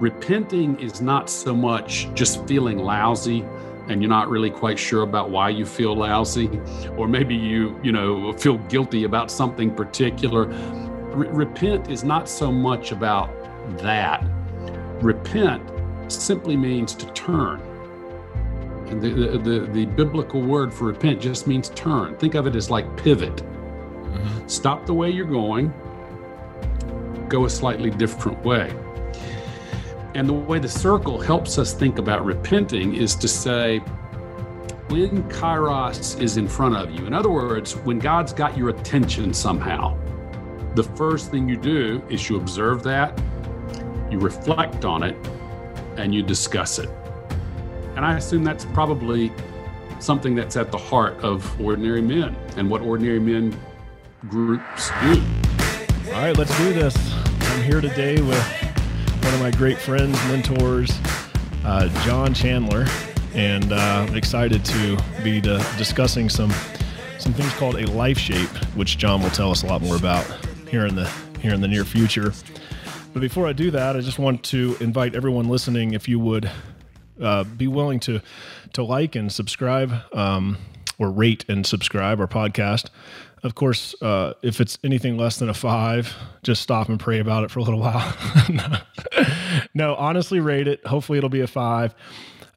repenting is not so much just feeling lousy and you're not really quite sure about why you feel lousy or maybe you you know feel guilty about something particular. Re- repent is not so much about that. Repent simply means to turn. And the, the, the, the biblical word for repent just means turn. Think of it as like pivot. Mm-hmm. stop the way you're going. Go a slightly different way and the way the circle helps us think about repenting is to say, when kairos is in front of you, in other words, when God's got your attention somehow, the first thing you do is you observe that, you reflect on it, and you discuss it. And I assume that's probably something that's at the heart of ordinary men and what ordinary men groups do. All right, let's do this. I'm here today with one of my great friends, mentors, uh, John Chandler, and uh, excited to be discussing some some things called a life shape, which John will tell us a lot more about here in the here in the near future. But before I do that, I just want to invite everyone listening, if you would uh, be willing to to like and subscribe um, or rate and subscribe our podcast. Of course, uh, if it's anything less than a five, just stop and pray about it for a little while. no, honestly, rate it. Hopefully, it'll be a five.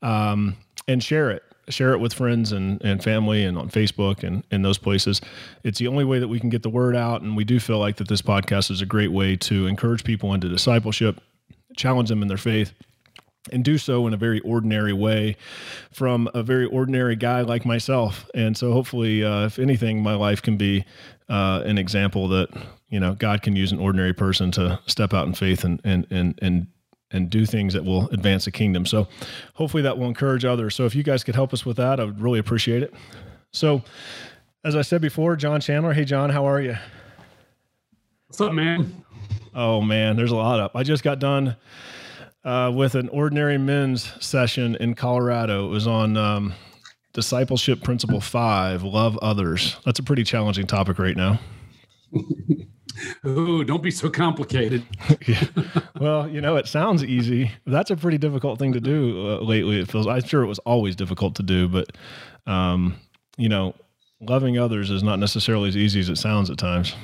Um, and share it. Share it with friends and, and family and on Facebook and, and those places. It's the only way that we can get the word out. And we do feel like that this podcast is a great way to encourage people into discipleship, challenge them in their faith, and do so in a very ordinary way from a very ordinary guy like myself. And so, hopefully, uh, if anything, my life can be uh, an example that you know God can use an ordinary person to step out in faith and and and and and do things that will advance the kingdom. So, hopefully, that will encourage others. So, if you guys could help us with that, I would really appreciate it. So, as I said before, John Chandler. Hey, John, how are you? What's up, man? Oh man, there's a lot up. I just got done uh, with an ordinary men's session in Colorado. It was on um, discipleship principle five: love others. That's a pretty challenging topic right now. oh, don't be so complicated. yeah. Well, you know, it sounds easy. That's a pretty difficult thing to do uh, lately. It feels. I'm sure it was always difficult to do, but um, you know, loving others is not necessarily as easy as it sounds at times.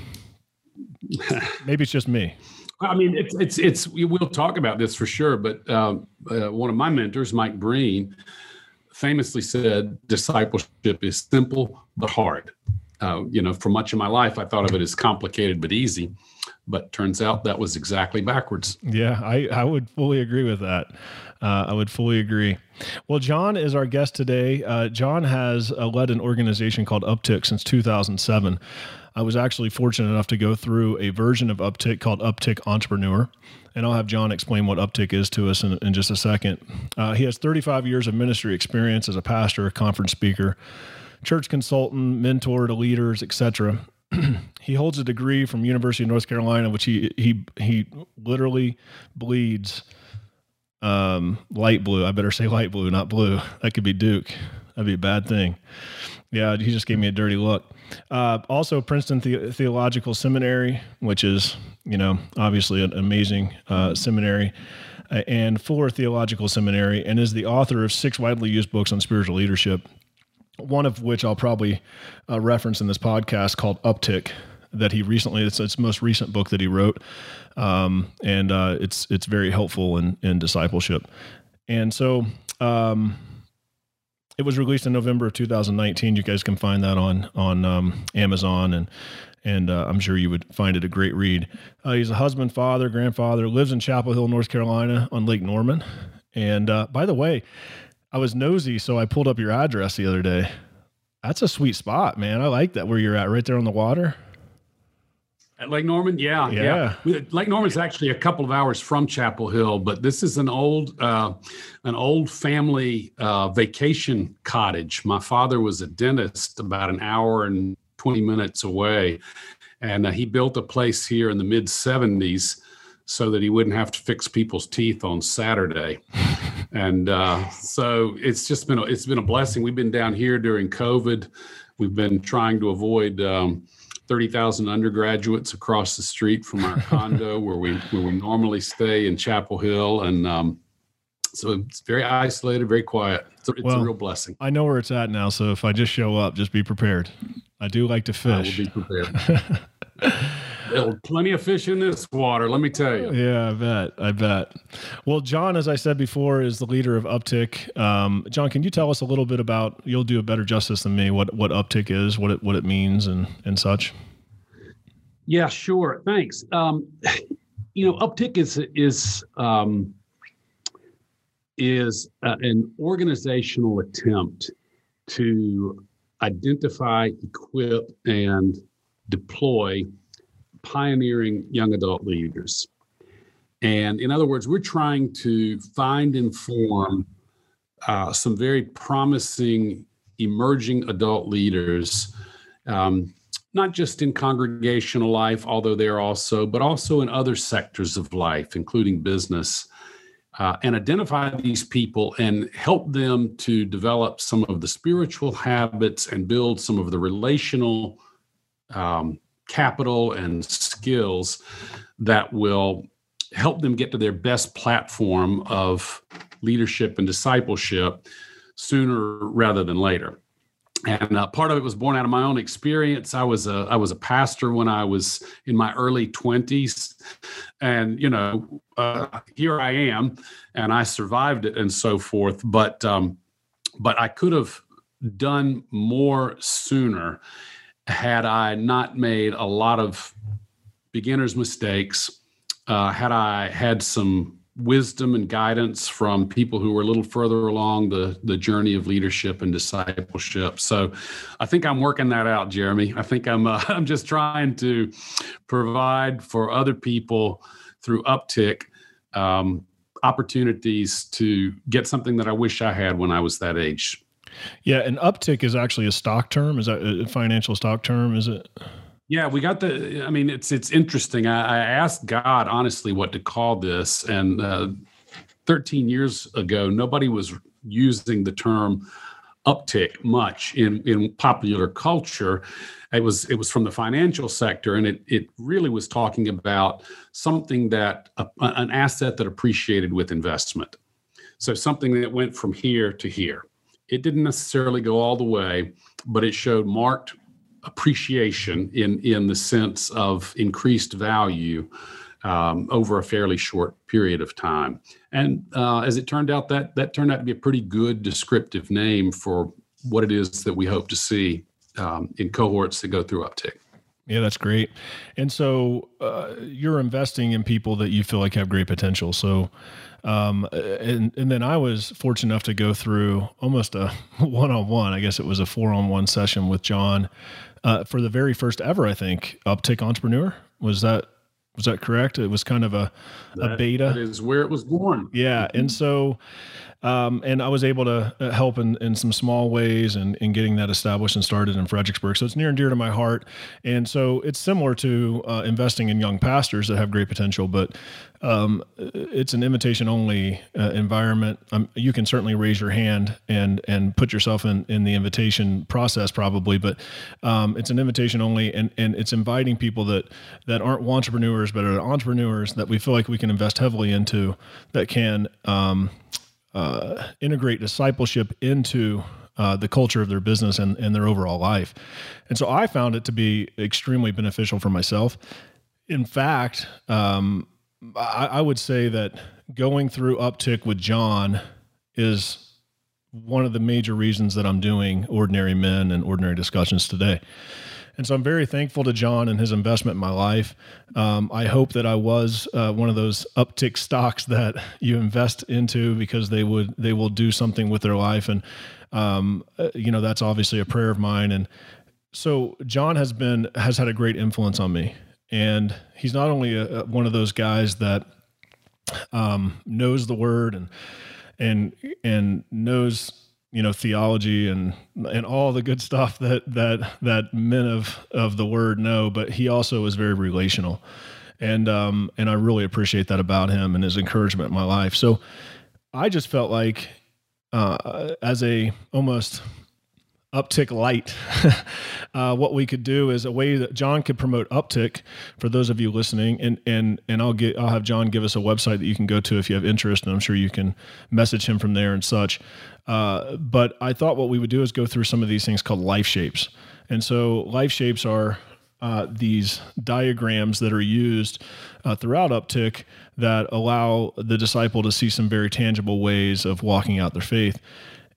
Maybe it's just me. I mean, it's it's it's. We'll talk about this for sure. But um, uh, one of my mentors, Mike Breen, famously said, "Discipleship is simple but hard." Uh, you know, for much of my life, I thought of it as complicated but easy, but turns out that was exactly backwards. Yeah, I I would fully agree with that. Uh, I would fully agree. Well, John is our guest today. Uh, John has uh, led an organization called Uptick since 2007. I was actually fortunate enough to go through a version of Uptick called Uptick Entrepreneur. And I'll have John explain what Uptick is to us in, in just a second. Uh, he has 35 years of ministry experience as a pastor, a conference speaker, church consultant, mentor to leaders, etc. he holds a degree from University of North Carolina, which he he he literally bleeds um, light blue. I better say light blue, not blue. That could be Duke. That'd be a bad thing. Yeah, he just gave me a dirty look. Uh, also, Princeton the- Theological Seminary, which is, you know, obviously an amazing uh, seminary, uh, and Fuller Theological Seminary, and is the author of six widely used books on spiritual leadership. One of which I'll probably uh, reference in this podcast called Uptick, that he recently it's its most recent book that he wrote, um, and uh, it's it's very helpful in in discipleship. And so. Um, it was released in November of 2019. You guys can find that on on um, Amazon, and and uh, I'm sure you would find it a great read. Uh, he's a husband, father, grandfather, lives in Chapel Hill, North Carolina, on Lake Norman. And uh, by the way, I was nosy, so I pulled up your address the other day. That's a sweet spot, man. I like that where you're at, right there on the water. At Lake Norman, yeah, yeah, yeah. Lake Norman's actually a couple of hours from Chapel Hill, but this is an old, uh, an old family uh, vacation cottage. My father was a dentist, about an hour and twenty minutes away, and uh, he built a place here in the mid '70s so that he wouldn't have to fix people's teeth on Saturday. and uh, so it's just been a, it's been a blessing. We've been down here during COVID. We've been trying to avoid. Um, 30,000 undergraduates across the street from our condo where we where we normally stay in Chapel Hill, and um, so it's very isolated, very quiet. It's, a, it's well, a real blessing. I know where it's at now, so if I just show up, just be prepared. I do like to fish. I will be prepared. There's plenty of fish in this water, let me tell you. Yeah, I bet. I bet. Well, John, as I said before, is the leader of Uptick. Um, John, can you tell us a little bit about? You'll do a better justice than me. What what Uptick is, what it what it means, and and such. Yeah, sure. Thanks. Um, you know, Uptick is is um, is uh, an organizational attempt to identify, equip, and deploy pioneering young adult leaders. And in other words, we're trying to find and form uh, some very promising emerging adult leaders, um, not just in congregational life, although they're also, but also in other sectors of life, including business, uh, and identify these people and help them to develop some of the spiritual habits and build some of the relational um, capital and skills that will help them get to their best platform of leadership and discipleship sooner rather than later and uh, part of it was born out of my own experience. I was a I was a pastor when I was in my early twenties, and you know, uh, here I am, and I survived it and so forth. But um, but I could have done more sooner had I not made a lot of beginners' mistakes. Uh, had I had some wisdom and guidance from people who were a little further along the the journey of leadership and discipleship. So, I think I'm working that out, Jeremy. I think I'm uh, I'm just trying to provide for other people through Uptick um, opportunities to get something that I wish I had when I was that age. Yeah, an uptick is actually a stock term. Is that a financial stock term? Is it? Yeah, we got the. I mean, it's it's interesting. I, I asked God honestly what to call this, and uh, 13 years ago, nobody was using the term uptick much in in popular culture. It was it was from the financial sector, and it it really was talking about something that uh, an asset that appreciated with investment. So something that went from here to here. It didn't necessarily go all the way, but it showed marked appreciation in in the sense of increased value um, over a fairly short period of time. And uh, as it turned out, that that turned out to be a pretty good descriptive name for what it is that we hope to see um, in cohorts that go through uptick. Yeah, that's great. And so uh, you're investing in people that you feel like have great potential. So, um, and and then I was fortunate enough to go through almost a one-on-one. I guess it was a four-on-one session with John uh, for the very first ever, I think, Uptick Entrepreneur. Was that was that correct? It was kind of a, that, a beta. That is where it was born. Yeah, and so um, and I was able to uh, help in, in some small ways and in, in, getting that established and started in Fredericksburg. So it's near and dear to my heart. And so it's similar to uh, investing in young pastors that have great potential, but um, it's an invitation only uh, environment. Um, you can certainly raise your hand and and put yourself in, in the invitation process probably, but um, it's an invitation only, and, and it's inviting people that that aren't entrepreneurs but are entrepreneurs that we feel like we can invest heavily into that can um, uh, integrate discipleship into uh, the culture of their business and, and their overall life. And so I found it to be extremely beneficial for myself. In fact, um, I, I would say that going through Uptick with John is one of the major reasons that I'm doing Ordinary Men and Ordinary Discussions today. And so I'm very thankful to John and his investment in my life. Um, I hope that I was uh, one of those uptick stocks that you invest into because they would they will do something with their life, and um, uh, you know that's obviously a prayer of mine. And so John has been has had a great influence on me, and he's not only a, one of those guys that um, knows the word and and and knows you know theology and and all the good stuff that that that men of of the word know but he also was very relational. And um and I really appreciate that about him and his encouragement in my life. So I just felt like uh as a almost Uptick Light. uh, what we could do is a way that John could promote Uptick for those of you listening, and and and I'll get I'll have John give us a website that you can go to if you have interest, and I'm sure you can message him from there and such. Uh, but I thought what we would do is go through some of these things called life shapes, and so life shapes are uh, these diagrams that are used uh, throughout Uptick that allow the disciple to see some very tangible ways of walking out their faith.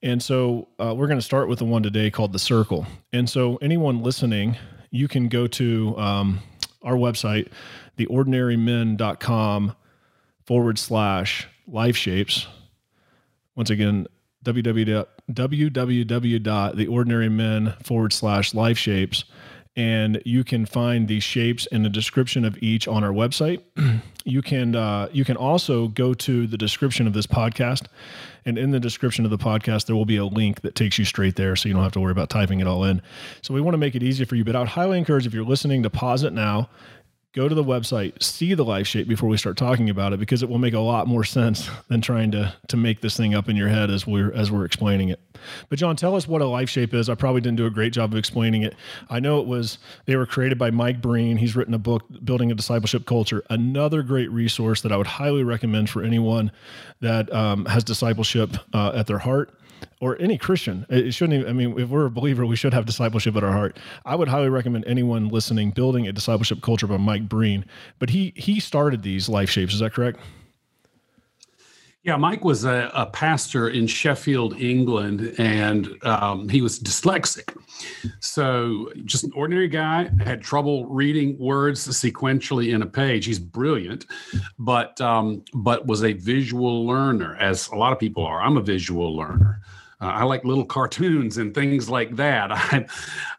And so uh, we're going to start with the one today called the circle. And so anyone listening, you can go to um, our website, theordinarymen.com forward slash life shapes. Once again, www.theordinarymen forward slash life shapes and you can find the shapes and the description of each on our website. you can uh, you can also go to the description of this podcast, and in the description of the podcast there will be a link that takes you straight there, so you don't have to worry about typing it all in. So we want to make it easy for you. But I would highly encourage if you're listening to pause it now, go to the website, see the life shape before we start talking about it, because it will make a lot more sense than trying to to make this thing up in your head as we're as we're explaining it. But John, tell us what a life shape is. I probably didn't do a great job of explaining it. I know it was they were created by Mike Breen. He's written a book, Building a Discipleship Culture. Another great resource that I would highly recommend for anyone that um, has discipleship uh, at their heart or any Christian. It shouldn't even, I mean, if we're a believer, we should have discipleship at our heart. I would highly recommend anyone listening building a discipleship culture by Mike Breen. But he he started these life shapes, is that correct? Yeah, Mike was a, a pastor in Sheffield, England, and um, he was dyslexic. So, just an ordinary guy, had trouble reading words sequentially in a page. He's brilliant, but um, but was a visual learner, as a lot of people are. I'm a visual learner. Uh, I like little cartoons and things like that. I,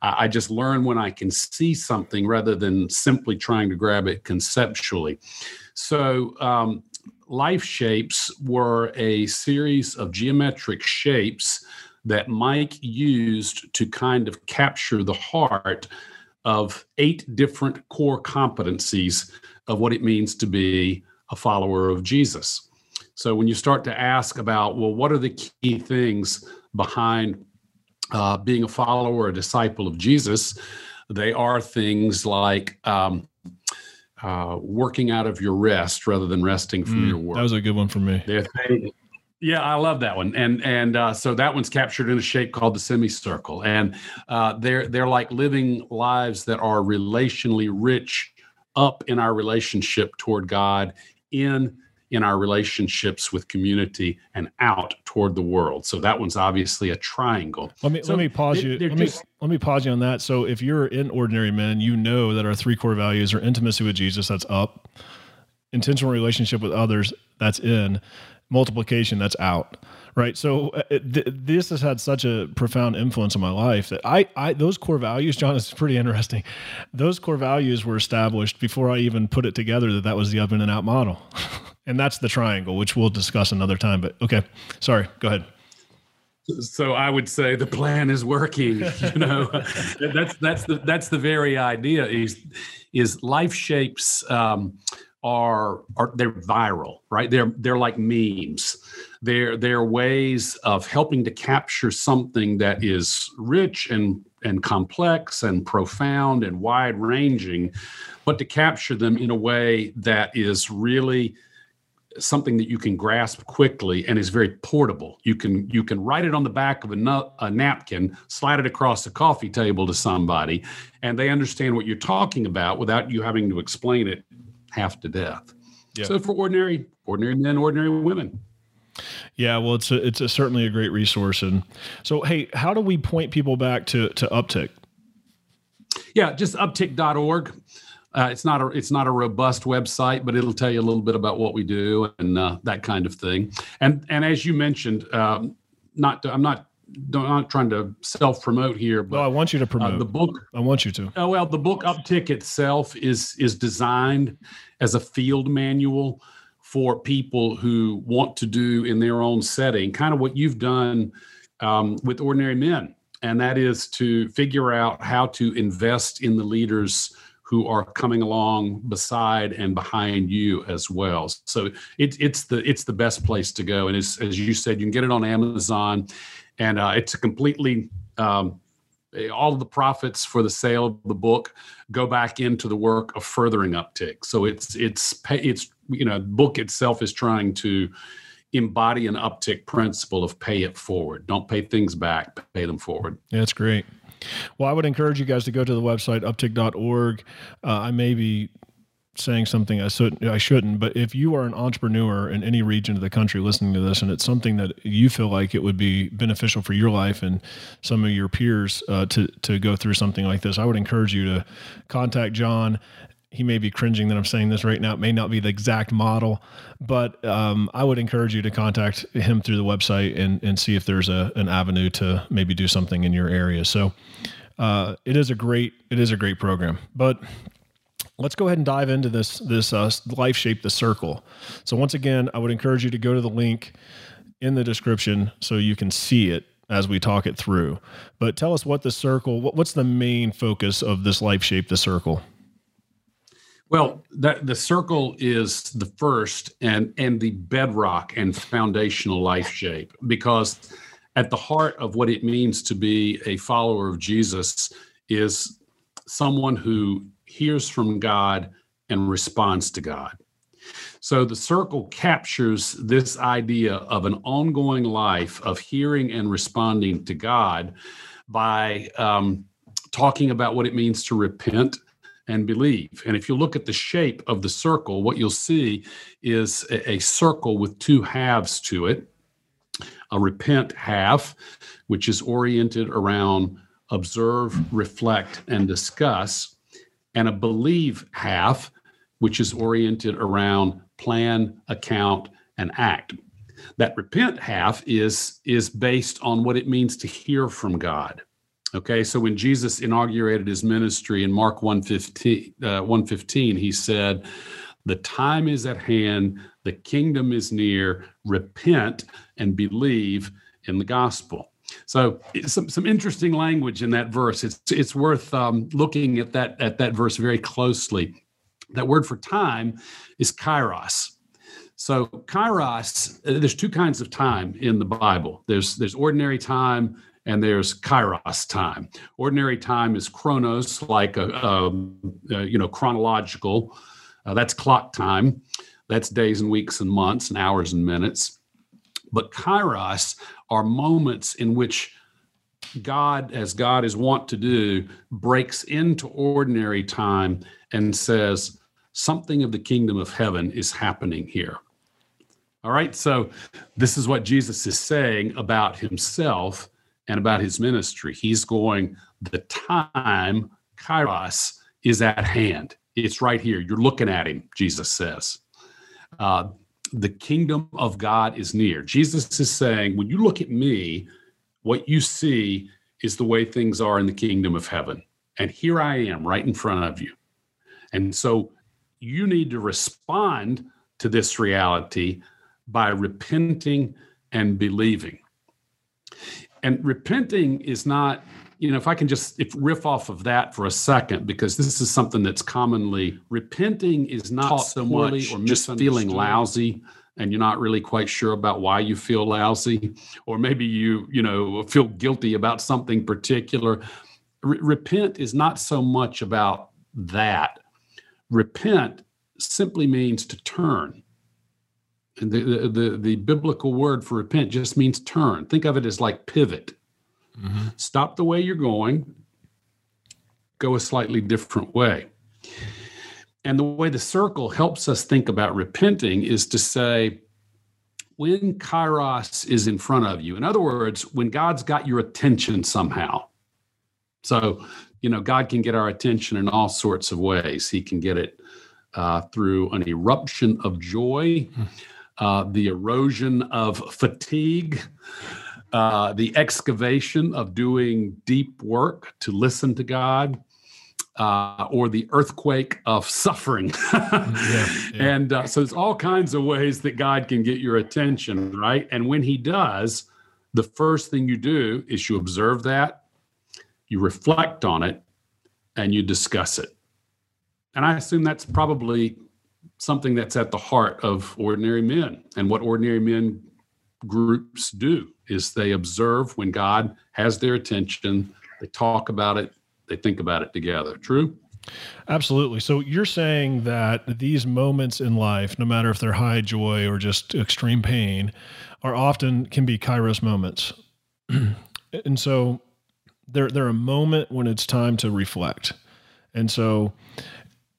I just learn when I can see something rather than simply trying to grab it conceptually. So, um, life shapes were a series of geometric shapes that Mike used to kind of capture the heart of eight different core competencies of what it means to be a follower of Jesus. So when you start to ask about, well, what are the key things behind uh, being a follower, a disciple of Jesus? They are things like um, uh, working out of your rest rather than resting from mm, your work. That was a good one for me. Yeah, I love that one, and and uh, so that one's captured in a shape called the semicircle, and uh, they're they're like living lives that are relationally rich, up in our relationship toward God, in in our relationships with community and out toward the world. So that one's obviously a triangle. Let me so let me pause you. Let just, me let me pause you on that. So if you're in ordinary men, you know that our three core values are intimacy with Jesus, that's up, intentional relationship with others, that's in, multiplication, that's out. Right. So uh, th- this has had such a profound influence on my life that I, I, those core values, John, is pretty interesting. Those core values were established before I even put it together that that was the up and out model. and that's the triangle, which we'll discuss another time. But okay, sorry, go ahead. So I would say the plan is working. You know, that's that's the that's the very idea. Is is life shapes um, are are they're viral, right? They're they're like memes. They're they're ways of helping to capture something that is rich and and complex and profound and wide ranging, but to capture them in a way that is really something that you can grasp quickly and is very portable. You can you can write it on the back of a, na- a, napkin, slide it across the coffee table to somebody, and they understand what you're talking about without you having to explain it half to death. Yeah. So for ordinary ordinary men, ordinary women. Yeah, well, it's a, it's a, certainly a great resource. And so, hey, how do we point people back to to Uptick? Yeah, just uptick.org. Uh, it's not a it's not a robust website, but it'll tell you a little bit about what we do and uh, that kind of thing. And and as you mentioned, um, not to, I'm not not trying to self promote here, but no, I want you to promote uh, the book. I want you to. Oh well, the book Uptick itself is is designed as a field manual for people who want to do in their own setting, kind of what you've done um, with ordinary men, and that is to figure out how to invest in the leaders who are coming along beside and behind you as well. So it, it's the it's the best place to go. And as, as you said, you can get it on Amazon, and uh, it's a completely um, all of the profits for the sale of the book go back into the work of furthering uptick. So it's it's it's you know, the book itself is trying to embody an uptick principle of pay it forward. Don't pay things back, pay them forward. That's great. Well, I would encourage you guys to go to the website uptick.org. Uh, I may be saying something I shouldn't, I shouldn't, but if you are an entrepreneur in any region of the country listening to this, and it's something that you feel like it would be beneficial for your life and some of your peers uh, to to go through something like this, I would encourage you to contact John. He may be cringing that I'm saying this right now. It may not be the exact model, but um, I would encourage you to contact him through the website and and see if there's a an avenue to maybe do something in your area. So. Uh, it is a great it is a great program, but let's go ahead and dive into this this uh, life shape the circle. So once again i would encourage you to go to the link in the description so you can see it as we talk it through. But tell us what the circle what, what's the main focus of this life shape the circle? Well that, the circle is the first and and the bedrock and foundational life shape because at the heart of what it means to be a follower of jesus is someone who hears from God and responds to God. So the circle captures this idea of an ongoing life of hearing and responding to God by um, talking about what it means to repent and believe. And if you look at the shape of the circle, what you'll see is a, a circle with two halves to it a repent half, which is oriented around observe, reflect, and discuss and a believe half, which is oriented around plan, account, and act. That repent half is, is based on what it means to hear from God. Okay, so when Jesus inaugurated his ministry in Mark 115, uh, 115 he said, The time is at hand, the kingdom is near, repent and believe in the gospel. So some some interesting language in that verse. It's it's worth um, looking at that at that verse very closely. That word for time is kairos. So kairos, uh, there's two kinds of time in the Bible. There's there's ordinary time and there's kairos time. Ordinary time is chronos, like a, a, a you know chronological. Uh, that's clock time. That's days and weeks and months and hours and minutes. But kairos are moments in which God, as God is wont to do, breaks into ordinary time and says, Something of the kingdom of heaven is happening here. All right, so this is what Jesus is saying about himself and about his ministry. He's going, The time, kairos, is at hand. It's right here. You're looking at him, Jesus says. Uh, the kingdom of God is near. Jesus is saying, when you look at me, what you see is the way things are in the kingdom of heaven. And here I am right in front of you. And so you need to respond to this reality by repenting and believing. And repenting is not you know, if I can just if riff off of that for a second, because this is something that's commonly repenting is not so much or just feeling lousy and you're not really quite sure about why you feel lousy, or maybe you, you know, feel guilty about something particular. repent is not so much about that. Repent simply means to turn. And the, the, the, the biblical word for repent just means turn. Think of it as like pivot Mm-hmm. Stop the way you're going, go a slightly different way. And the way the circle helps us think about repenting is to say, when kairos is in front of you, in other words, when God's got your attention somehow. So, you know, God can get our attention in all sorts of ways. He can get it uh, through an eruption of joy, hmm. uh, the erosion of fatigue, uh, the excavation of doing deep work to listen to God, uh, or the earthquake of suffering. yeah, yeah. And uh, so there's all kinds of ways that God can get your attention, right? And when He does, the first thing you do is you observe that, you reflect on it, and you discuss it. And I assume that's probably something that's at the heart of ordinary men and what ordinary men groups do is they observe when God has their attention, they talk about it, they think about it together. True? Absolutely. So you're saying that these moments in life, no matter if they're high joy or just extreme pain, are often can be kairos moments. and so they're they're a moment when it's time to reflect. And so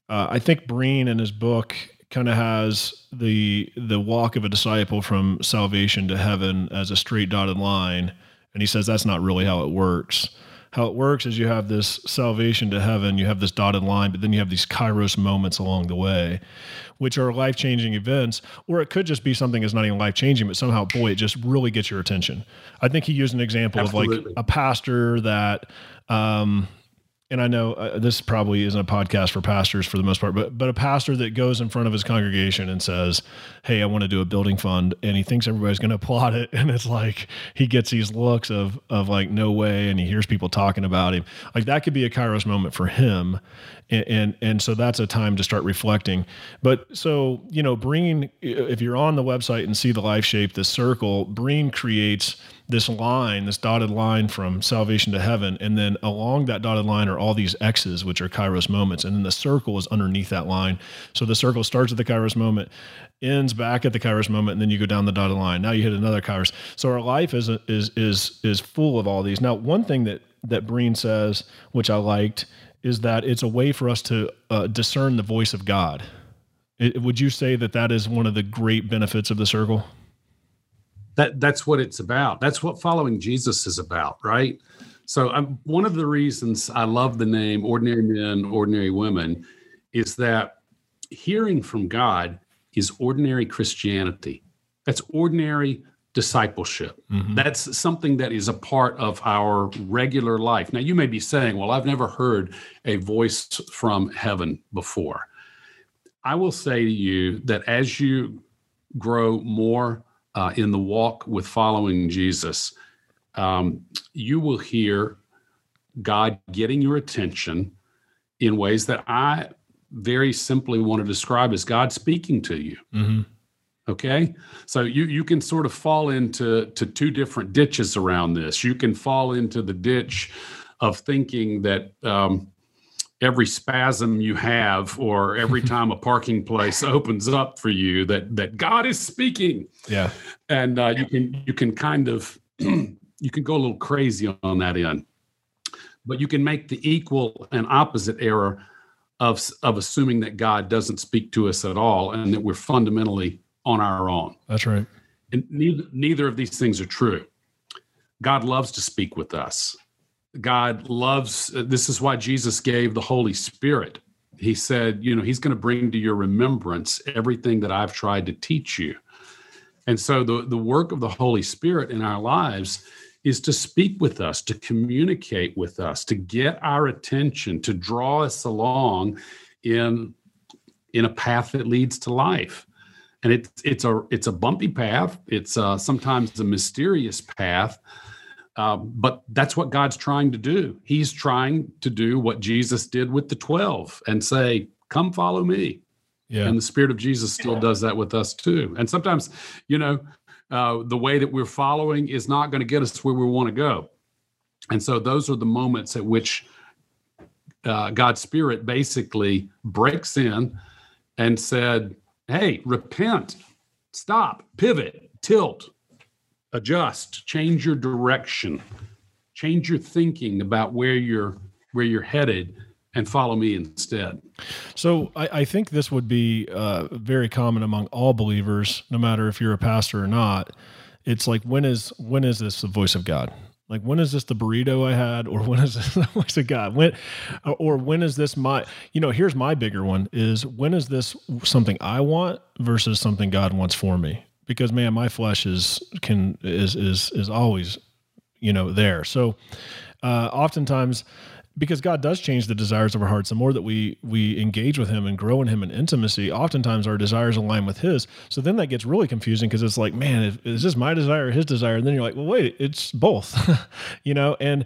uh, I think Breen in his book kind of has the the walk of a disciple from salvation to heaven as a straight dotted line, and he says that's not really how it works how it works is you have this salvation to heaven, you have this dotted line, but then you have these kairos moments along the way, which are life changing events, or it could just be something that's not even life changing, but somehow, boy, it just really gets your attention. I think he used an example Absolutely. of like a pastor that, um, and I know uh, this probably isn't a podcast for pastors for the most part, but but a pastor that goes in front of his congregation and says, "Hey, I want to do a building fund," and he thinks everybody's going to applaud it, and it's like he gets these looks of of like no way, and he hears people talking about him. Like that could be a Kairos moment for him, and, and and, so that's a time to start reflecting but so you know Breen if you're on the website and see the life shape the circle Breen creates this line this dotted line from salvation to heaven and then along that dotted line are all these x's which are kairos moments and then the circle is underneath that line so the circle starts at the kairos moment ends back at the kairos moment and then you go down the dotted line now you hit another kairos so our life is is is is full of all these now one thing that that Breen says which I liked is that it's a way for us to uh, discern the voice of God. It, would you say that that is one of the great benefits of the circle? That that's what it's about. That's what following Jesus is about, right? So, um, one of the reasons I love the name Ordinary Men, Ordinary Women is that hearing from God is ordinary Christianity. That's ordinary discipleship. Mm-hmm. That's something that is a part of our regular life. Now, you may be saying, Well, I've never heard a voice from heaven before. I will say to you that as you grow more uh, in the walk with following Jesus, um, you will hear God getting your attention in ways that I very simply want to describe as God speaking to you. Mm-hmm. Okay. So you, you can sort of fall into to two different ditches around this. You can fall into the ditch of thinking that um, every spasm you have or every time a parking place opens up for you that that God is speaking. Yeah. And uh, you can you can kind of you can go a little crazy on that end. But you can make the equal and opposite error of of assuming that God doesn't speak to us at all and that we're fundamentally on our own. That's right. And neither, neither of these things are true. God loves to speak with us. God loves, this is why Jesus gave the Holy Spirit. He said, you know, He's going to bring to your remembrance everything that I've tried to teach you. And so the, the work of the Holy Spirit in our lives is to speak with us, to communicate with us, to get our attention, to draw us along in, in a path that leads to life and it's it's a it's a bumpy path. It's uh, sometimes a mysterious path, uh, but that's what God's trying to do. He's trying to do what Jesus did with the twelve and say, "Come, follow me." Yeah. And the Spirit of Jesus still does that with us too. And sometimes, you know, uh, the way that we're following is not going to get us where we want to go. And so those are the moments at which uh, God's Spirit basically breaks in and said, hey, repent, stop, pivot, tilt, adjust, change your direction, change your thinking about where you're where you're headed and follow me instead. So I, I think this would be uh, very common among all believers, no matter if you're a pastor or not. It's like when is when is this the voice of God? Like when is this the burrito I had, or when is this the voice of God? When, or when is this my? You know, here's my bigger one: is when is this something I want versus something God wants for me? Because man, my flesh is can is is is always, you know, there. So, uh, oftentimes because God does change the desires of our hearts. The more that we we engage with Him and grow in Him in intimacy, oftentimes our desires align with His. So then that gets really confusing because it's like, man, is this my desire or His desire? And then you're like, well, wait, it's both, you know. And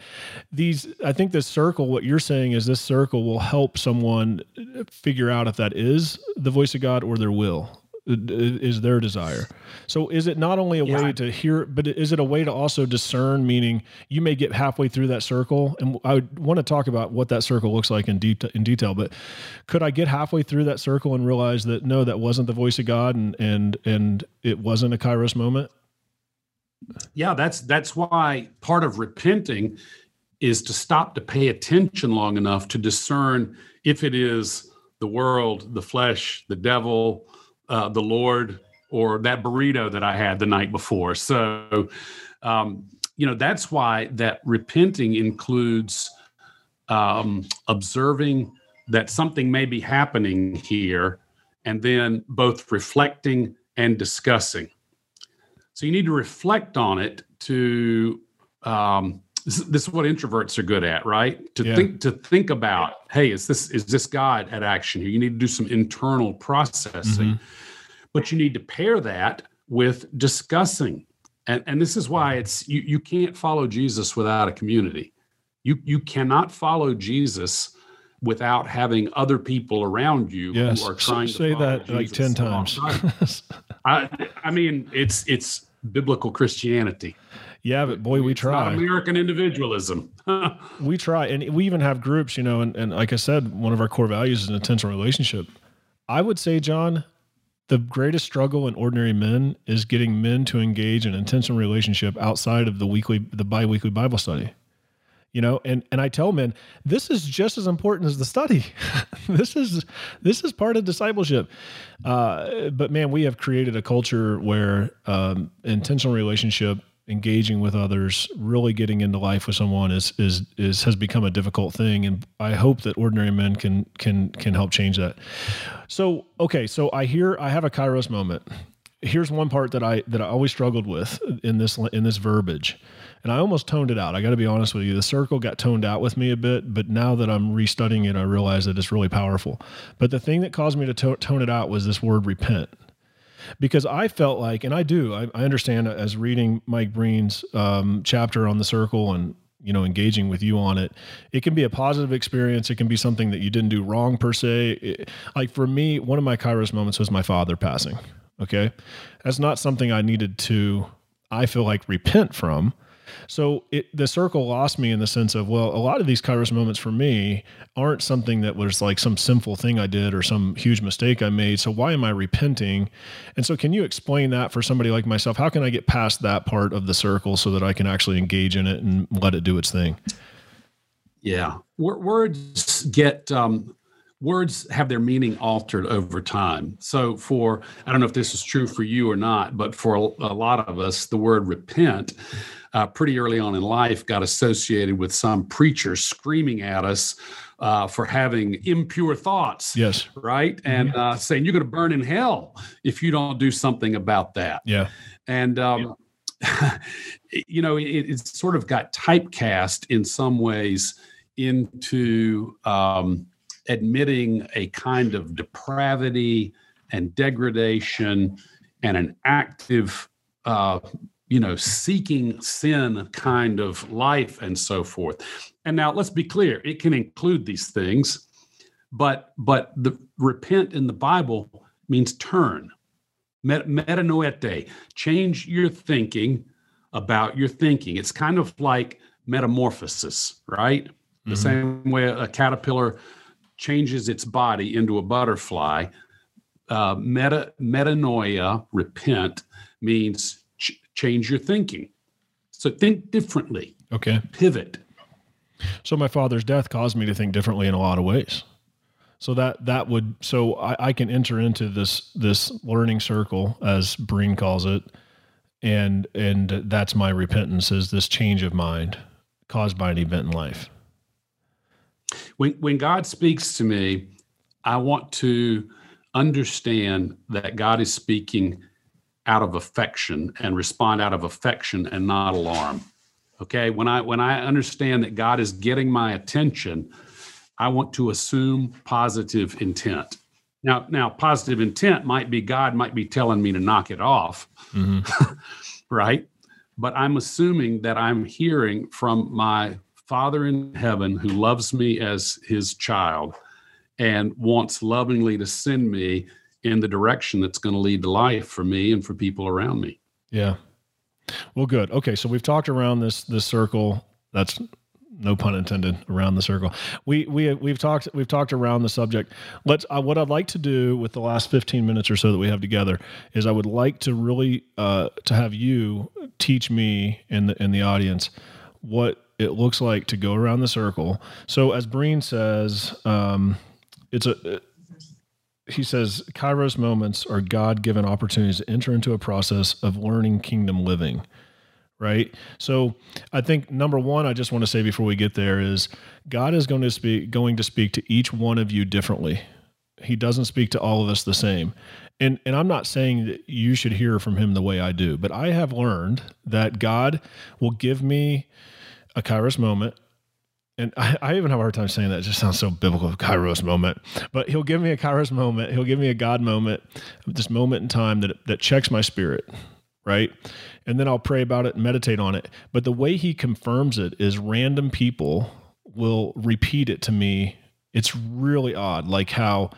these, I think this circle, what you're saying is this circle will help someone figure out if that is the voice of God or their will Uh, uh, is their desire. So is it not only a yeah. way to hear, but is it a way to also discern? Meaning, you may get halfway through that circle, and I want to talk about what that circle looks like in, detail. in detail. But could I get halfway through that circle and realize that no, that wasn't the voice of God, and and and it wasn't a Kairos moment? Yeah, that's that's why part of repenting is to stop to pay attention long enough to discern if it is the world, the flesh, the devil, uh, the Lord, or that burrito that I had the night before. So, um, you know, that's why that repenting includes um, observing that something may be happening here, and then both reflecting and discussing. So you need to reflect on it to um, this, this, is what introverts are good at, right? To yeah. think to think about, hey, is this is this God at action here? You need to do some internal processing. Mm-hmm but you need to pair that with discussing. And, and this is why it's you, you can't follow Jesus without a community. You you cannot follow Jesus without having other people around you yes. who are trying say to say that Jesus like 10 times. I, I mean, it's it's biblical Christianity. Yeah, but boy, we try. American individualism. we try. And we even have groups, you know, and, and like I said, one of our core values is an intentional relationship. I would say, John, the greatest struggle in ordinary men is getting men to engage in intentional relationship outside of the weekly the biweekly bible study. You know and and i tell men this is just as important as the study. This is this is part of discipleship. Uh, but man we have created a culture where um, intentional relationship engaging with others, really getting into life with someone is is is has become a difficult thing, and I hope that ordinary men can can can help change that. So okay, so I hear I have a Kairos moment. Here's one part that I that I always struggled with in this in this verbiage. And I almost toned it out. I got to be honest with you. The circle got toned out with me a bit, but now that I'm restudying it, I realize that it's really powerful. But the thing that caused me to to- tone it out was this word repent because I felt like, and I do, I, I understand as reading Mike Breen's um, chapter on the circle and you know engaging with you on it it can be a positive experience. It can be something that you didn't do wrong per se. It, like for me one of my kairos moments was my father passing okay? That's not something i needed to i feel like repent from so it, the circle lost me in the sense of, well, a lot of these Kairos moments for me aren't something that was like some sinful thing I did or some huge mistake I made. So why am I repenting? And so can you explain that for somebody like myself? How can I get past that part of the circle so that I can actually engage in it and let it do its thing? Yeah. Words get, um, words have their meaning altered over time. So, for I don't know if this is true for you or not, but for a, a lot of us, the word repent uh, pretty early on in life got associated with some preacher screaming at us uh, for having impure thoughts. Yes. Right. And uh, saying you're going to burn in hell if you don't do something about that. Yeah. And, um, yeah. you know, it, it, sort of got typecast in some ways into um, admitting a kind of depravity and degradation and an active uh, you know, seeking sin kind of life and so forth. And now let's be clear, it can include these things, but but the repent in the Bible means turn. Met, metanoete, change your thinking about your thinking. It's kind of like metamorphosis, right? Mm-hmm. The same way a caterpillar changes its body into a butterfly. Uh, meta, metanoia, repent, means change your thinking. So think differently. Okay. Pivot. So my father's death caused me to think differently in a lot of ways. So that that would so I, I can enter into this this learning circle as Breen calls it, and and that's my repentance is this change of mind caused by an event in life. When when God speaks to me, I want to understand that God is speaking out of affection and respond out of affection and not alarm. Okay, when I when I understand that God is getting my attention, I want to assume positive intent. Now, now positive intent might be God might be telling me to knock it off, mm-hmm. right? But I'm assuming that I'm hearing from my Father in heaven who loves me as his child and wants lovingly to send me in the direction that's going to lead to life for me and for people around me. Yeah. Well, good. Okay, so we've talked around this this circle. That's no pun intended around the circle. We we we've talked we've talked around the subject. Let's uh, what I'd like to do with the last 15 minutes or so that we have together is I would like to really uh, to have you teach me in the in the audience what it looks like to go around the circle. So as Breen says, um, it's a he says kairos moments are god-given opportunities to enter into a process of learning kingdom living right? So i think number one i just want to say before we get there is god is going to speak going to speak to each one of you differently. He doesn't speak to all of us the same. And and i'm not saying that you should hear from him the way i do but i have learned that god will give me a kairos moment and I, I, even have a hard time saying that. It just sounds so biblical, Kairos moment. But he'll give me a Kairos moment. He'll give me a God moment, this moment in time that that checks my spirit, right? And then I'll pray about it and meditate on it. But the way he confirms it is random people will repeat it to me. It's really odd, like how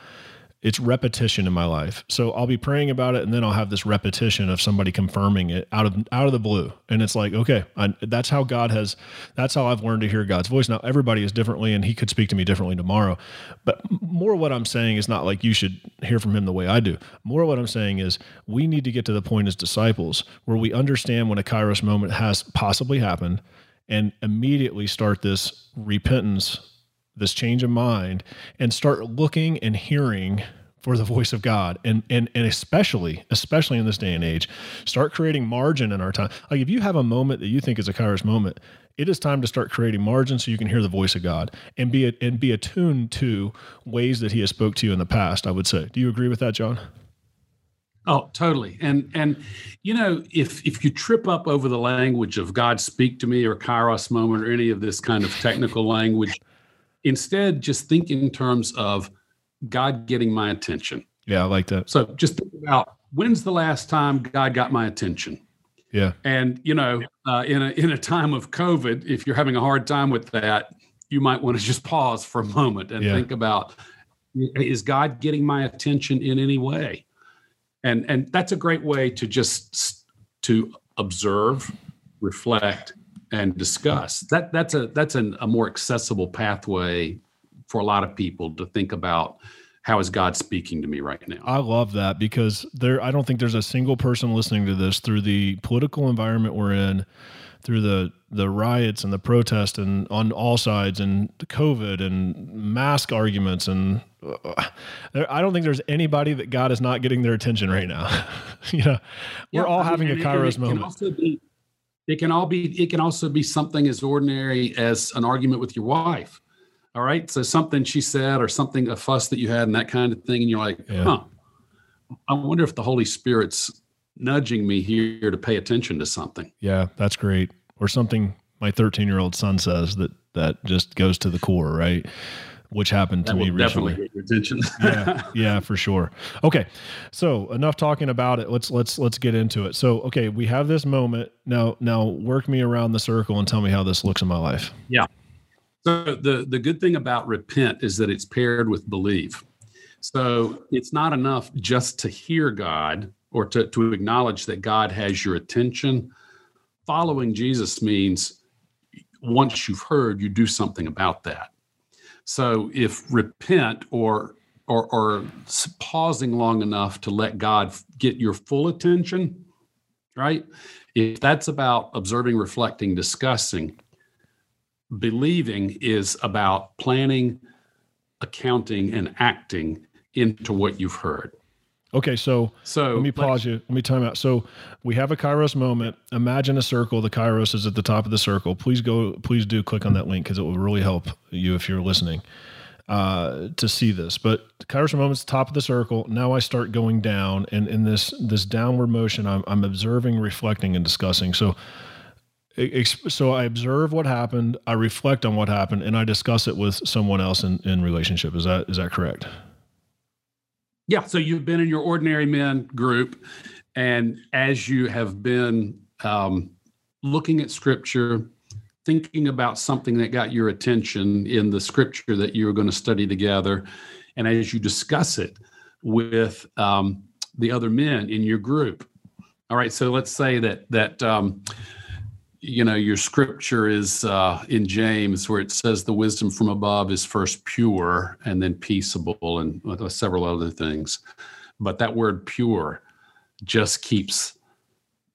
it's repetition in my life. So I'll be praying about it, and then I'll have this repetition of somebody confirming it out of out of the blue, and it's like, okay, I, that's how God has. That's how I've learned to hear God's voice. Now everybody is differently, and He could speak to me differently tomorrow. But more what I'm saying is not like you should hear from Him the way I do. More what I'm saying is we need to get to the point as disciples where we understand when a Kairos moment has possibly happened, and immediately start this repentance this change of mind and start looking and hearing for the voice of God. And and and especially, especially in this day and age, start creating margin in our time. Like if you have a moment that you think is a Kairos moment, it is time to start creating margin so you can hear the voice of God and be and be attuned to ways that He has spoke to you in the past. I would say. Do you agree with that, John? Oh, totally. And and you know, if if you trip up over the language of God speak to me or Kairos moment or any of this kind of technical language, Instead, just think in terms of God getting my attention. Yeah, I like that. So just think about when's the last time God got my attention? Yeah. And you know, uh, in a in a time of COVID, if you're having a hard time with that, you might want to just pause for a moment and yeah. think about is God getting my attention in any way? And and that's a great way to just to observe, reflect, and discuss. That that's a that's an, a more accessible pathway for a lot of people to think about how is God speaking to me right now? I love that because there I don't think there's a single person listening to this through the political environment we're in, through the the riots and the protest and on all sides and the COVID and mask arguments and uh, there, I don't think there's anybody that God is not getting their attention right now. you know, we're all I having a Kairos moment. It can all be it can also be something as ordinary as an argument with your wife. All right. So something she said or something, a fuss that you had and that kind of thing. And you're like, yeah. huh, I wonder if the Holy Spirit's nudging me here to pay attention to something. Yeah, that's great. Or something my 13 year old son says that that just goes to the core, right? Which happened to me recently. yeah, yeah, for sure. Okay, so enough talking about it. Let's let's let's get into it. So, okay, we have this moment now. Now, work me around the circle and tell me how this looks in my life. Yeah. So the the good thing about repent is that it's paired with believe. So it's not enough just to hear God or to, to acknowledge that God has your attention. Following Jesus means once you've heard, you do something about that. So if repent or or, or pausing long enough to let God get your full attention, right? If that's about observing, reflecting, discussing, believing is about planning, accounting, and acting into what you've heard. Okay, so so let me pause you. Let me time out. So we have a Kairos moment. Imagine a circle. The Kairos is at the top of the circle. Please go. Please do click on that link because it will really help you if you're listening uh, to see this. But the Kairos moment's top of the circle. Now I start going down, and in this this downward motion, I'm, I'm observing, reflecting, and discussing. So. So I observe what happened, I reflect on what happened, and I discuss it with someone else in, in relationship. Is that is that correct? Yeah. So you've been in your ordinary men group, and as you have been um, looking at scripture, thinking about something that got your attention in the scripture that you were going to study together, and as you discuss it, with um, the other men in your group. All right, so let's say that that um, you know your scripture is uh, in James where it says the wisdom from above is first pure and then peaceable and uh, several other things, but that word pure just keeps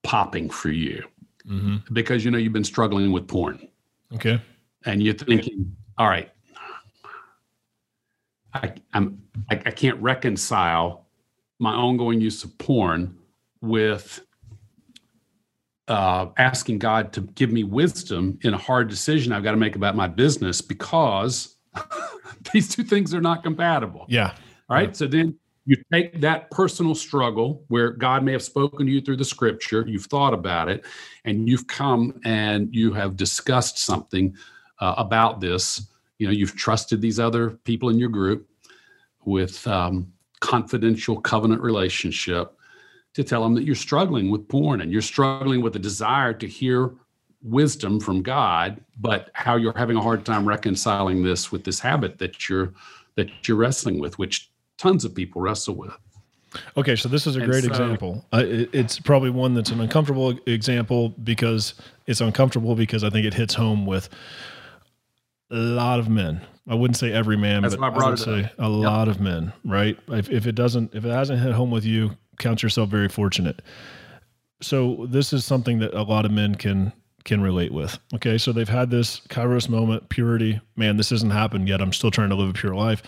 popping for you mm-hmm. because you know you've been struggling with porn. Okay, and you're thinking, all right, I, I'm I, I can't reconcile my ongoing use of porn with uh, asking God to give me wisdom in a hard decision I've got to make about my business because these two things are not compatible. Yeah. All right. Yeah. So then you take that personal struggle where God may have spoken to you through the scripture, you've thought about it, and you've come and you have discussed something uh, about this. You know, you've trusted these other people in your group with um, confidential covenant relationship to tell them that you're struggling with porn and you're struggling with a desire to hear wisdom from God, but how you're having a hard time reconciling this with this habit that you're that you're wrestling with, which tons of people wrestle with. Okay, so this is a great so, example. Uh, it, it's probably one that's an uncomfortable example because it's uncomfortable because I think it hits home with a lot of men. I wouldn't say every man, but I would say up. a yep. lot of men, right? If, if it doesn't, if it hasn't hit home with you, count yourself very fortunate. So this is something that a lot of men can can relate with. Okay, so they've had this kairos moment, purity. Man, this hasn't happened yet. I'm still trying to live a pure life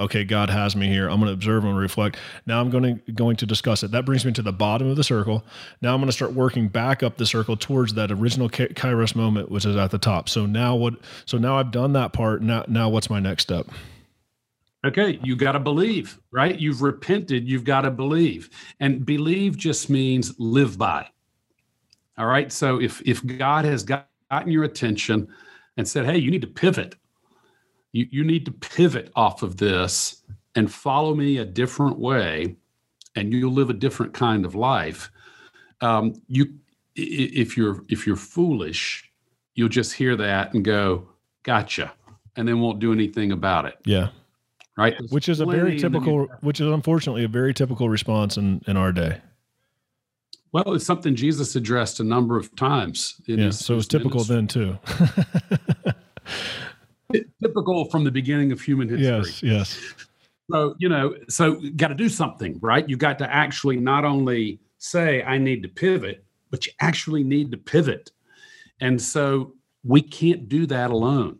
okay, God has me here. I'm going to observe, to reflect. Now I'm going to going to discuss it. That brings me to the bottom of the circle. Now I'm going to start working back up the circle towards that original Kairos moment, which is at the top. So now what? So now I've done that part. Now now what's my next step? Okay, you got to believe, right? You've repented, you've got to believe. And believe just means live by. All right? So if if God has gotten your attention and said, "Hey, you need to pivot." you, you need to pivot off of this and follow me a different way and you'll live a different kind of life um, you if you're if you're foolish you'll just hear that and go gotcha and then won't do anything about it yeah right There's which is a very typical which is unfortunately a very typical response in in our day well it's something jesus addressed a number of times yeah his, so it's typical ministry. then too typical from the beginning of human history. Yes, yes. So, you know, so got to do something, right? You got to actually not only say, I need to pivot, but you actually need to pivot. And so we can't do that alone.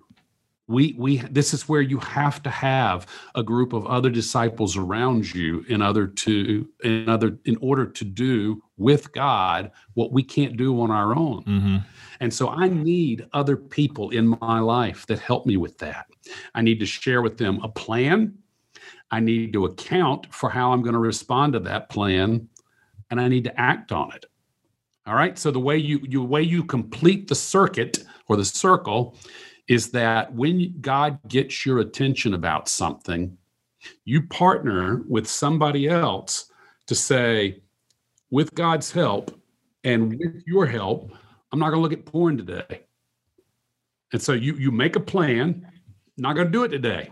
We, we this is where you have to have a group of other disciples around you in other to in other in order to do with God what we can't do on our own. Mm-hmm. And so I need other people in my life that help me with that. I need to share with them a plan. I need to account for how I'm going to respond to that plan, and I need to act on it. All right. So the way you, you way you complete the circuit or the circle is that when God gets your attention about something, you partner with somebody else to say, with God's help and with your help, I'm not going to look at porn today. And so you you make a plan, not going to do it today.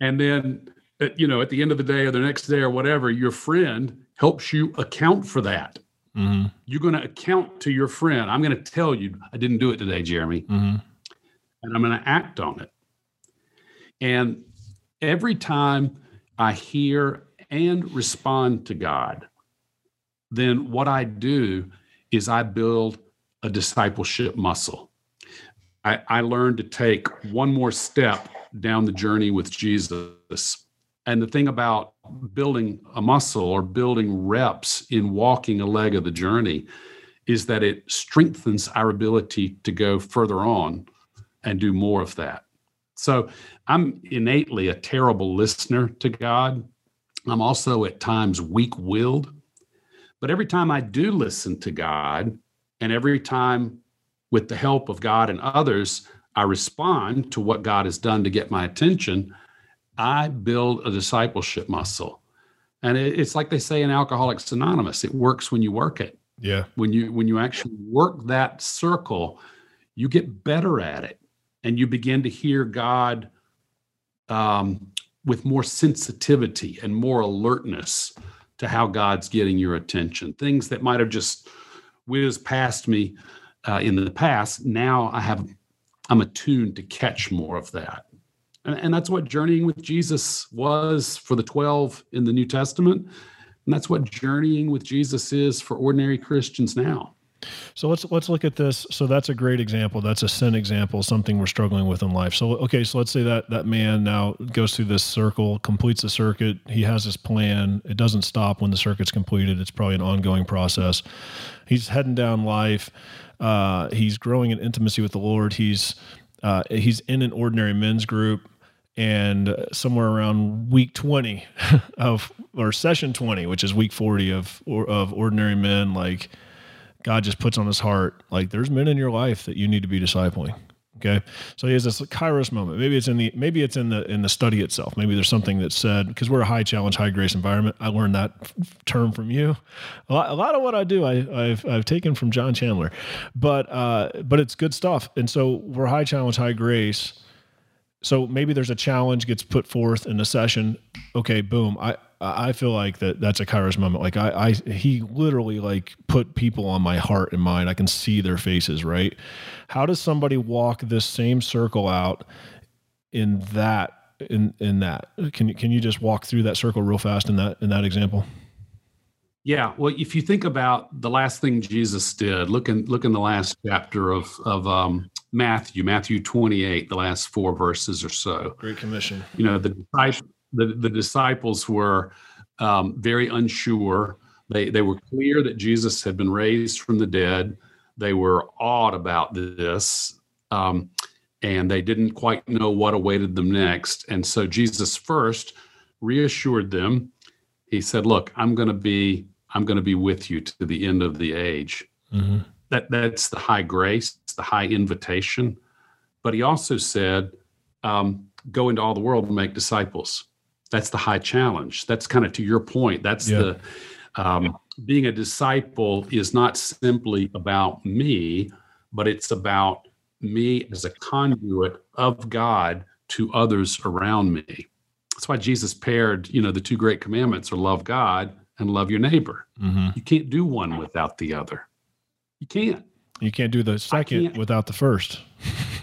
And then you know, at the end of the day or the next day or whatever, your friend helps you account for that. Mm-hmm. You're going to account to your friend. I'm going to tell you, I didn't do it today, Jeremy. Mm-hmm. And I'm going to act on it. And every time I hear and respond to God, then what I do is I build a discipleship muscle. I, I learned to take one more step down the journey with Jesus. And the thing about building a muscle or building reps in walking a leg of the journey is that it strengthens our ability to go further on and do more of that. So I'm innately a terrible listener to God. I'm also at times weak willed. But every time I do listen to God, and every time, with the help of God and others, I respond to what God has done to get my attention, I build a discipleship muscle. And it's like they say in Alcoholics Anonymous, it works when you work it. Yeah. When you when you actually work that circle, you get better at it and you begin to hear God um, with more sensitivity and more alertness to how God's getting your attention. Things that might have just whizzed past me uh, in the past, now I have I'm attuned to catch more of that. And, and that's what journeying with Jesus was for the 12 in the New Testament. And that's what journeying with Jesus is for ordinary Christians now. So let's let's look at this. So that's a great example. That's a sin example, something we're struggling with in life. So okay, so let's say that that man now goes through this circle, completes the circuit. He has his plan. It doesn't stop when the circuit's completed. It's probably an ongoing process. He's heading down life. Uh, he's growing in intimacy with the Lord. He's uh, he's in an ordinary men's group and somewhere around week 20 of or session 20 which is week 40 of of ordinary men like God just puts on his heart, like there's men in your life that you need to be discipling. Okay. So he has this kairos moment. Maybe it's in the maybe it's in the in the study itself. Maybe there's something that's said because we're a high challenge, high grace environment. I learned that f- term from you. A lot, a lot, of what I do, I, have I've taken from John Chandler, but uh, but it's good stuff. And so we're high challenge, high grace. So maybe there's a challenge gets put forth in a session. Okay, boom. I I feel like that that's a Kairos moment. Like I, I, he literally like put people on my heart and mind. I can see their faces. Right? How does somebody walk this same circle out in that in in that? Can you can you just walk through that circle real fast in that in that example? Yeah. Well, if you think about the last thing Jesus did, look in look in the last chapter of of um, Matthew, Matthew 28, the last four verses or so. Great Commission. You know, the disciples the, the disciples were um, very unsure. They, they were clear that Jesus had been raised from the dead. They were awed about this, um, and they didn't quite know what awaited them next. And so Jesus first reassured them. He said, "Look, I'm going to be I'm going to be with you to the end of the age." Mm-hmm. That that's the high grace, the high invitation. But he also said, um, "Go into all the world and make disciples." That's the high challenge. That's kind of to your point that's yeah. the um, being a disciple is not simply about me but it's about me as a conduit of god to others around me. That's why jesus paired you know the two great commandments are love god and love your neighbor. Mm-hmm. you can't do one without the other. You can't. You can't do the second without the first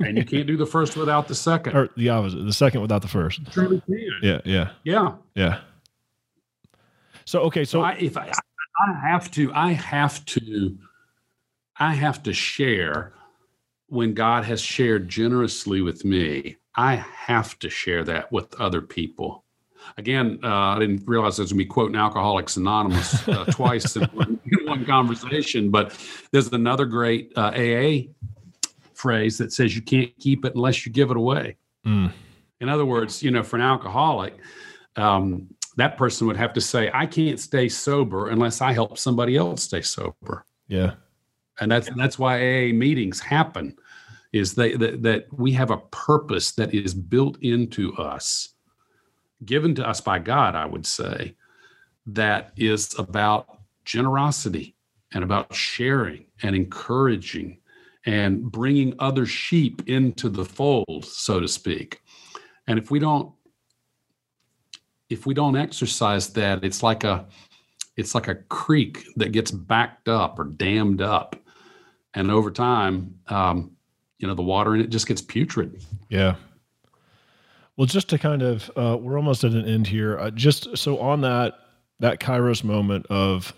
and you can't do the first without the second. Or the opposite, the second without the first. Truly can. Yeah, yeah, yeah, yeah. So okay, so, so I, if I, I have to, I have to, I have to share when God has shared generously with me. I have to share that with other people. Again, uh, I didn't realize I was going to be quoting Alcoholics Anonymous uh, twice in one, in one, conversation, but there's another great uh, AA phrase that says you can't keep it unless you give it away. Mm. In other words, you know, for an alcoholic, um, that person would have to say, I can't stay sober unless I help somebody else stay sober. Yeah. And that's that's why AA meetings happen, is they, that that we have a purpose that is built into us, given to us by God, I would say, that is about generosity and about sharing and encouraging and bringing other sheep into the fold, so to speak. And if we don't if we don't exercise that, it's like a it's like a creek that gets backed up or dammed up, and over time, um, you know, the water in it just gets putrid. Yeah. Well, just to kind of, uh, we're almost at an end here. Uh, just so on that that Kairos moment of,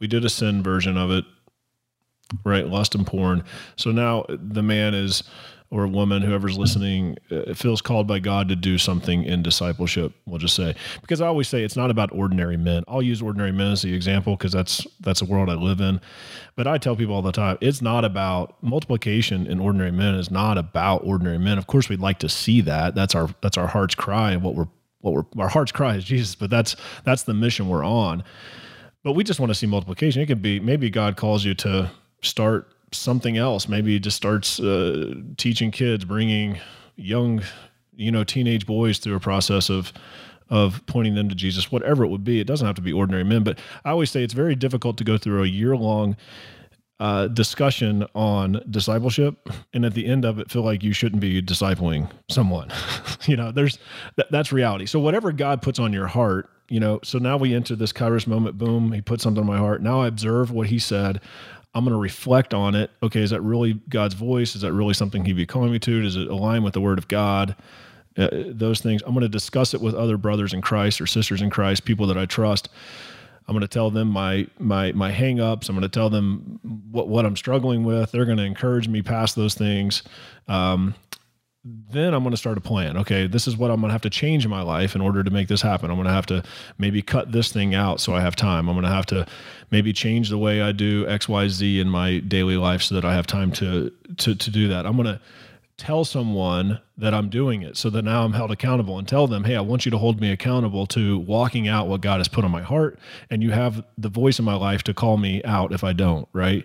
we did a sin version of it right? Lust and porn. So now the man is, or woman, whoever's listening, uh, feels called by God to do something in discipleship. We'll just say because I always say it's not about ordinary men. I'll use ordinary men as the example because that's that's a world I live in. But I tell people all the time, it's not about multiplication in ordinary men. Is not about ordinary men. Of course, we'd like to see that. That's our that's our heart's cry and what we're what we're our heart's cry is Jesus. But that's that's the mission we're on. But we just want to see multiplication. It could be maybe God calls you to start something else. Maybe he just starts uh, teaching kids, bringing young, you know, teenage boys through a process of of pointing them to Jesus, whatever it would be. It doesn't have to be ordinary men, but I always say it's very difficult to go through a year long uh, discussion on discipleship, and at the end of it, feel like you shouldn't be discipling someone. you know, there's th- that's reality. So whatever God puts on your heart, you know. So now we enter this Kairos moment. Boom, He put something in my heart. Now I observe what He said. I'm going to reflect on it. Okay, is that really God's voice? Is that really something He'd be calling me to? Does it align with the Word of God? Uh, those things. I'm going to discuss it with other brothers in Christ or sisters in Christ, people that I trust. I'm going to tell them my my my hangups. I'm going to tell them what what I'm struggling with. They're going to encourage me past those things. Um, then I'm going to start a plan. Okay, this is what I'm going to have to change in my life in order to make this happen. I'm going to have to maybe cut this thing out so I have time. I'm going to have to maybe change the way I do X, Y, Z in my daily life so that I have time to to to do that. I'm going to tell someone that I'm doing it so that now I'm held accountable and tell them, hey, I want you to hold me accountable to walking out what God has put on my heart. And you have the voice in my life to call me out if I don't, right?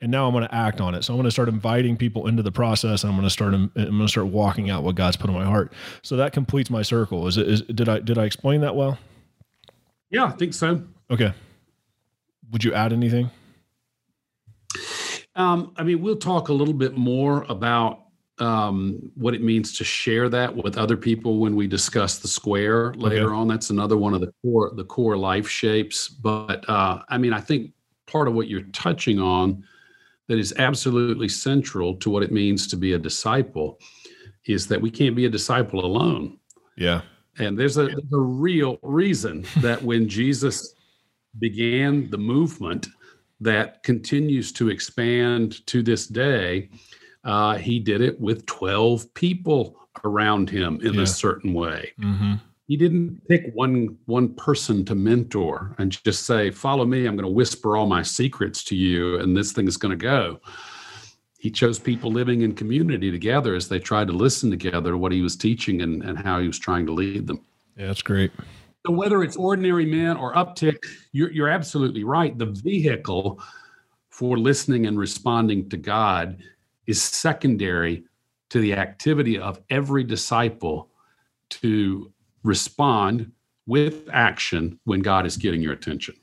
And now I'm going to act on it. So I'm going to start inviting people into the process. And I'm going to start. I'm going to start walking out what God's put on my heart. So that completes my circle. Is it? Is, did I did I explain that well? Yeah, I think so. Okay. Would you add anything? Um, I mean, we'll talk a little bit more about um, what it means to share that with other people when we discuss the square later okay. on. That's another one of the core the core life shapes. But uh, I mean, I think part of what you're touching on that is absolutely central to what it means to be a disciple is that we can't be a disciple alone. Yeah. And there's a, there's a real reason that when Jesus began the movement that continues to expand to this day, uh, he did it with 12 people around him in yeah. a certain way. Mm-hmm. He didn't pick one one person to mentor and just say, "Follow me. I'm going to whisper all my secrets to you, and this thing is going to go." He chose people living in community together as they tried to listen together to what he was teaching and, and how he was trying to lead them. Yeah, that's great. So whether it's ordinary men or uptick, you're, you're absolutely right. The vehicle for listening and responding to God is secondary to the activity of every disciple to respond with action when God is getting your attention.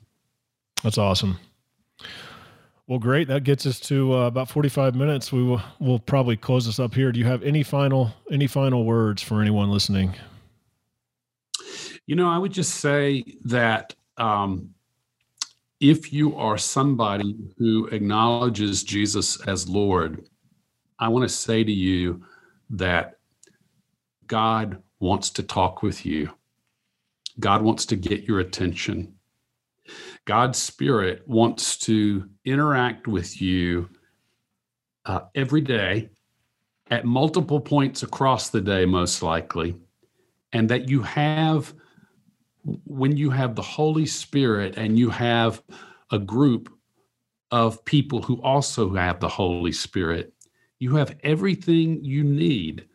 That's awesome. Well, great. That gets us to uh, about 45 minutes. We will we'll probably close this up here. Do you have any final any final words for anyone listening? You know, I would just say that um, if you are somebody who acknowledges Jesus as Lord, I want to say to you that God wants to talk with you. God wants to get your attention. God's Spirit wants to interact with you uh, every day at multiple points across the day, most likely. And that you have, when you have the Holy Spirit and you have a group of people who also have the Holy Spirit, you have everything you need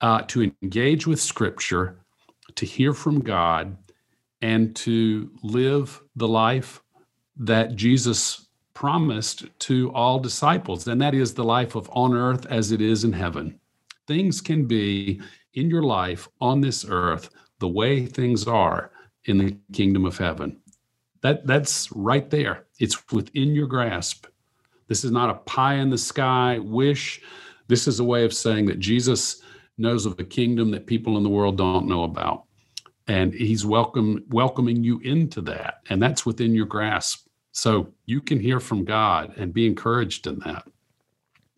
uh, to engage with Scripture, to hear from God, and to live the life that Jesus promised to all disciples, and that is the life of on earth as it is in heaven. Things can be in your life on this earth the way things are in the kingdom of heaven. That that's right there. It's within your grasp. This is not a pie in the sky wish. This is a way of saying that Jesus knows of a kingdom that people in the world don't know about. And he's welcome welcoming you into that. And that's within your grasp. So you can hear from God and be encouraged in that.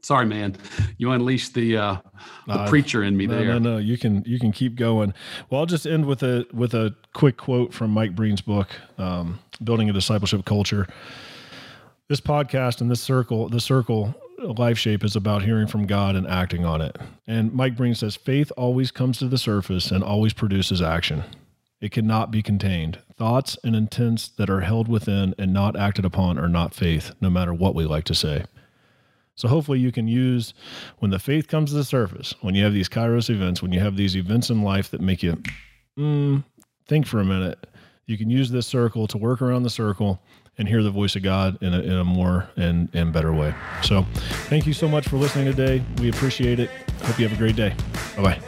Sorry, man. You unleashed the uh, the uh, preacher in me no, there. No, no, you can you can keep going. Well, I'll just end with a with a quick quote from Mike Breen's book, um, "Building a Discipleship Culture." This podcast and this circle, the circle life shape is about hearing from God and acting on it. And Mike Breen says faith always comes to the surface and always produces action. It cannot be contained. Thoughts and intents that are held within and not acted upon are not faith, no matter what we like to say. So hopefully you can use when the faith comes to the surface, when you have these Kairos events, when you have these events in life that make you mm, think for a minute, you can use this circle to work around the circle and hear the voice of God in a, in a more and, and better way. So thank you so much for listening today. We appreciate it. Hope you have a great day. Bye bye.